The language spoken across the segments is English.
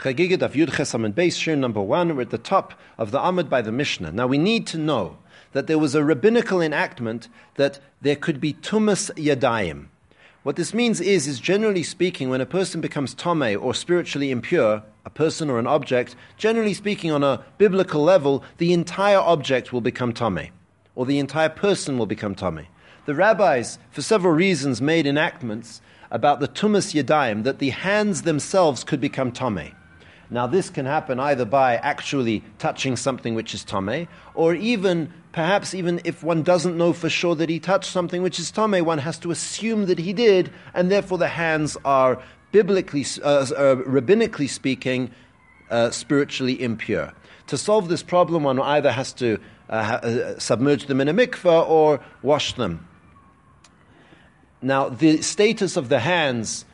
Chagiga Daf Yud Chesamid Beis, Shiur number one. We're at the top of the Amud by the Mishnah. Now we need to know that there was a rabbinical enactment that there could be tumas yadayim. What this means is, is generally speaking, when a person becomes tome or spiritually impure, a person or an object, generally speaking, on a biblical level, the entire object will become tome, or the entire person will become tome. The rabbis, for several reasons, made enactments about the tumas yadayim that the hands themselves could become tome. Now, this can happen either by actually touching something which is tame, or even, perhaps, even if one doesn't know for sure that he touched something which is tame, one has to assume that he did, and therefore the hands are biblically, uh, uh, rabbinically speaking, uh, spiritually impure. To solve this problem, one either has to uh, ha- uh, submerge them in a mikveh or wash them. Now, the status of the hands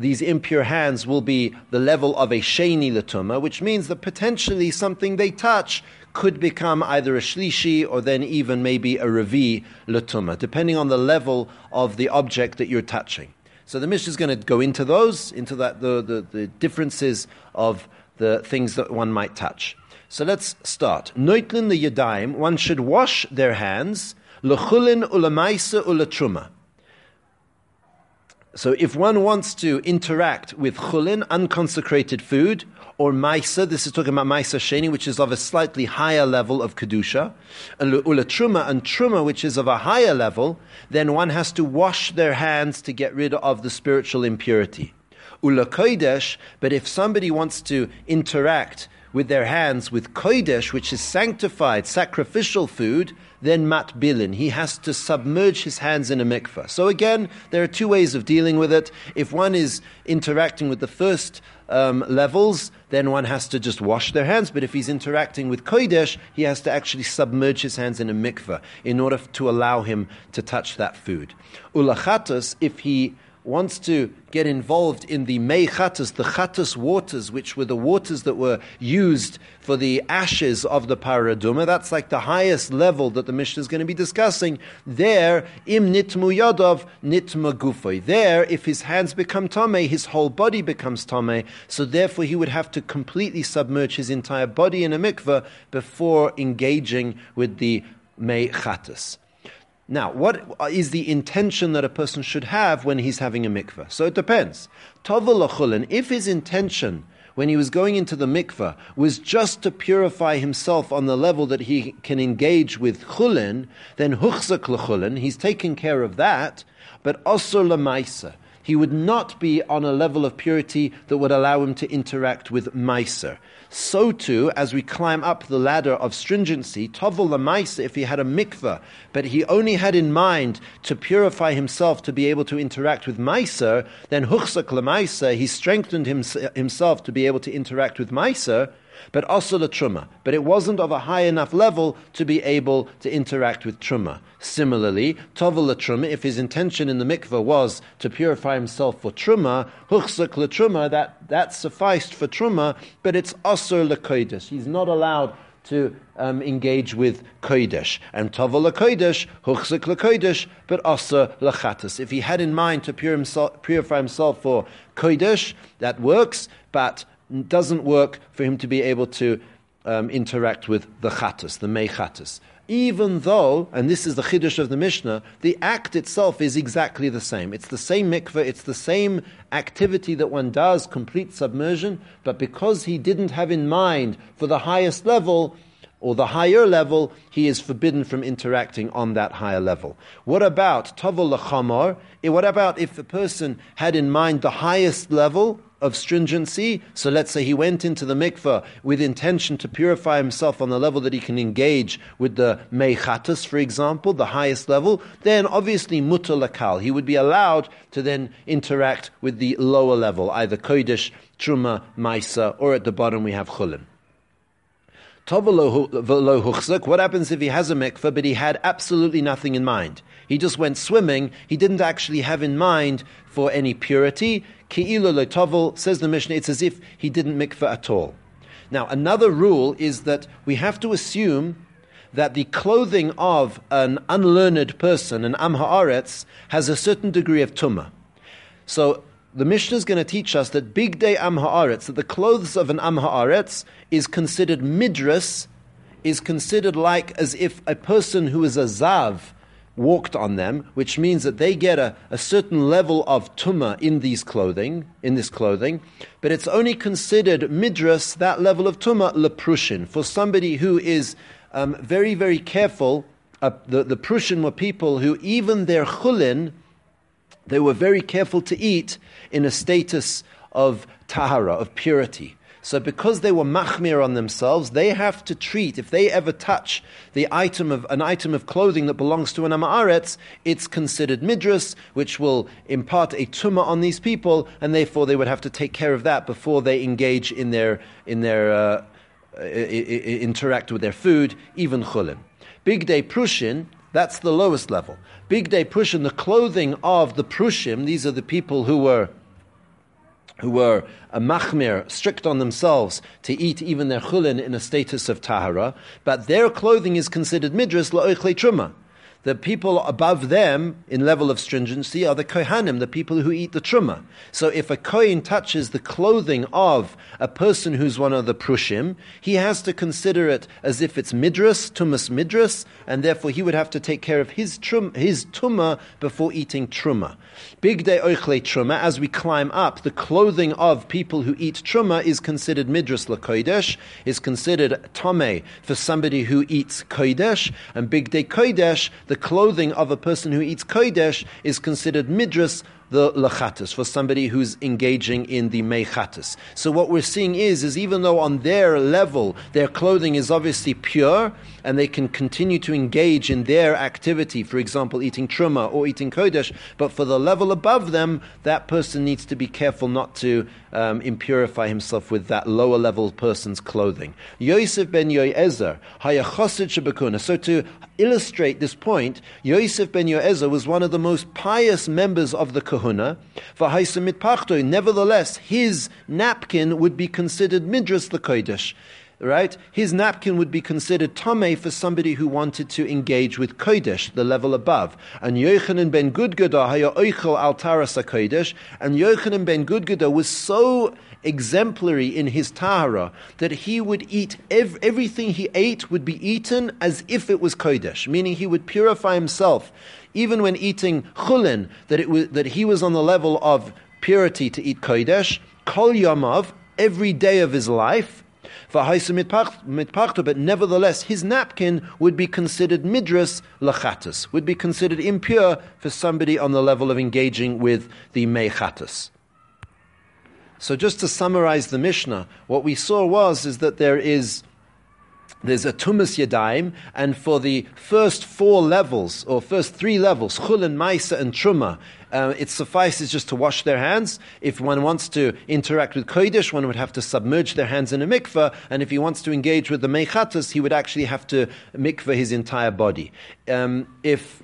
these impure hands will be the level of a sheni latuma, which means that potentially something they touch could become either a shlishi or then even maybe a revi latuma, depending on the level of the object that you're touching. So the Mishnah is going to go into those, into that, the, the, the differences of the things that one might touch. So let's start. Noitlin the yadayim, one should wash their hands, lechulin ulamaisa ulatruma so if one wants to interact with chulin, unconsecrated food, or maisa, this is talking about maisa sheni, which is of a slightly higher level of kedusha, and ula truma and truma, which is of a higher level, then one has to wash their hands to get rid of the spiritual impurity. Ula kodesh, but if somebody wants to interact with their hands with kodesh, which is sanctified, sacrificial food, then matbilin. He has to submerge his hands in a mikveh. So again, there are two ways of dealing with it. If one is interacting with the first um, levels, then one has to just wash their hands. But if he's interacting with kodesh, he has to actually submerge his hands in a mikveh in order to allow him to touch that food. Ulachatus, if he wants to get involved in the Mei Chattas, the Chattas waters, which were the waters that were used for the ashes of the Parah Adumah, that's like the highest level that the Mishnah is going to be discussing. There, im nitmu yadov nitma gufoy. There, if his hands become tame, his whole body becomes tame. So therefore, he would have to completely submerge his entire body in a mikveh before engaging with the Mei Chattas. Now, what is the intention that a person should have when he's having a mikveh? So it depends. If his intention when he was going into the mikveh was just to purify himself on the level that he can engage with chulin, then huchzak l'chulin, he's taken care of that, but also lemaisa he would not be on a level of purity that would allow him to interact with Meiser. So too, as we climb up the ladder of stringency, Tovel the Meiser, if he had a mikveh, but he only had in mind to purify himself to be able to interact with Meiser, then Huchsak Meiser, he strengthened himself to be able to interact with Meiser, but also the truma. But it wasn't of a high enough level to be able to interact with truma. Similarly, tovel truma, if his intention in the mikveh was to purify himself for truma, huchzak truma, that that sufficed for truma, but it's also lekoides. He's not allowed to um, engage with kodesh and tovel kodesh, huchzik kodesh, but also lachatas. If he had in mind to purify himself for kodesh, that works. But doesn't work for him to be able to um, interact with the chattas, the mei. Even though, and this is the chiddush of the Mishnah, the act itself is exactly the same. It's the same mikveh, it's the same activity that one does, complete submersion, but because he didn't have in mind for the highest level, or the higher level, he is forbidden from interacting on that higher level. What about tavol lachamar? What about if the person had in mind the highest level of stringency? So let's say he went into the mikveh with intention to purify himself on the level that he can engage with the meichatas, for example, the highest level. Then obviously mutter lakal, he would be allowed to then interact with the lower level, either kodesh, truma, maisa, or at the bottom we have chulin. What happens if he has a mikveh, but he had absolutely nothing in mind? He just went swimming. He didn't actually have in mind for any purity. Ki'ilu says the Mishnah. It's as if he didn't mikveh at all. Now, another rule is that we have to assume that the clothing of an unlearned person, an am haaretz, has a certain degree of tumah. So the Mishnah is going to teach us that bigdei am haaretz, that the clothes of an am haaretz is considered midras, is considered like as if a person who is a zav walked on them, which means that they get a, a certain level of tumah in these clothing, in this clothing, but it's only considered midras, that level of tumah, leprushin, for somebody who is um, very, very careful. Uh, the, the prushin were people who even their chulin, they were very careful to eat in a status of tahara, of purity. So, because they were machmir on themselves, they have to treat, if they ever touch the item of, an item of clothing that belongs to an amaretz, it's considered midras, which will impart a tumah on these people, and therefore they would have to take care of that before they engage in their, in their uh, interact with their food, even chulin. Bigdei prushin, that's the lowest level. Bigdei prushin, the clothing of the prushim, these are the people who were who were a machmir, strict on themselves to eat even their chulin in a status of tahara, but their clothing is considered midras la'oichle truma the people above them in level of stringency are the kohanim, the people who eat the truma. So if a kohen touches the clothing of a person who's one of the prushim, he has to consider it as if it's midras, tumas midras, and therefore he would have to take care of his trum, his tuma before eating truma. Bigdei oichle truma, as we climb up, the clothing of people who eat truma is considered midras lakodesh, is considered tome for somebody who eats kodesh, and bigdei kodesh, the clothing of a person who eats kodesh is considered midras the lachatus, for somebody who's engaging in the mechatus. So what we're seeing is, is even though on their level their clothing is obviously pure and they can continue to engage in their activity, for example, eating truma or eating kodesh, but for the level above them, that person needs to be careful not to um, impurify himself with that lower level person's clothing. Yosef ben Yoezer, hayachosid So to illustrate this point, Yosef ben Yoezer was one of the most pious members of the kahuna. Nevertheless, his napkin would be considered midras the kodesh right? His napkin would be considered tame for somebody who wanted to engage with kodesh, the level above. And Yochanan ben Gudgada haya oichel al kodesh, and Yochanan ben was so exemplary in his tahara that he would eat ev- everything he ate would be eaten as if it was kodesh, meaning he would purify himself even when eating chulin, that, it was, that he was on the level of purity to eat kodesh, kol yamav, every day of his life, but nevertheless, his napkin would be considered midras lachatus, would be considered impure for somebody on the level of engaging with the mechatus. So, just to summarize the Mishnah, what we saw was is that there is there's a tumas yadayim, and for the first four levels, or first three levels, chulin, maisa, and truma, uh, it suffices just to wash their hands. If one wants to interact with kodesh, one would have to submerge their hands in a mikveh, and if he wants to engage with the mechatas, he would actually have to mikveh his entire body. Um, if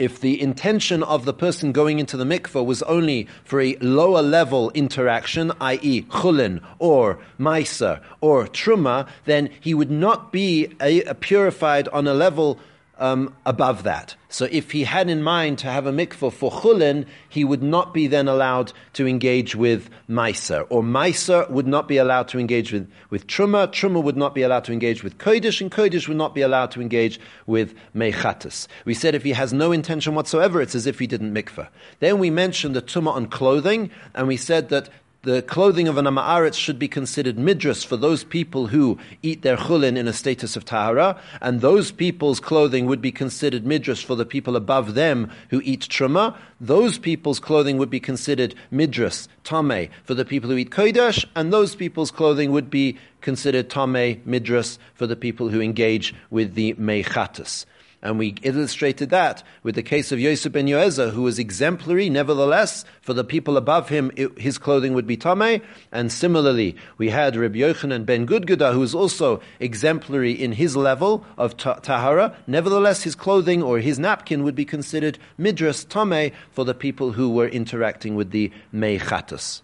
if the intention of the person going into the mikveh was only for a lower level interaction, i.e., chulin or maisa or truma, then he would not be a, a purified on a level um, above that. So if he had in mind to have a mikvah for chulin, he would not be then allowed to engage with meiser, or meiser would not be allowed to engage with, with truma, truma would not be allowed to engage with kodesh, and kodesh would not be allowed to engage with mechatus. We said if he has no intention whatsoever, it's as if he didn't mikvah. Then we mentioned the tuma on clothing, and we said that the clothing of an Ama'aretz should be considered midras for those people who eat their chulin in a status of tahara, and those people's clothing would be considered midras for the people above them who eat truma. Those people's clothing would be considered midras, tame, for the people who eat kodesh, and those people's clothing would be considered tame, midras, for the people who engage with the mechatus. And we illustrated that with the case of Yosef ben Yoezer, who was exemplary. Nevertheless, for the people above him, it, his clothing would be tameh. And similarly, we had Reb Yochanan ben Gudguda, who was also exemplary in his level of tahara. Nevertheless, his clothing or his napkin would be considered midras tameh for the people who were interacting with the meichatus.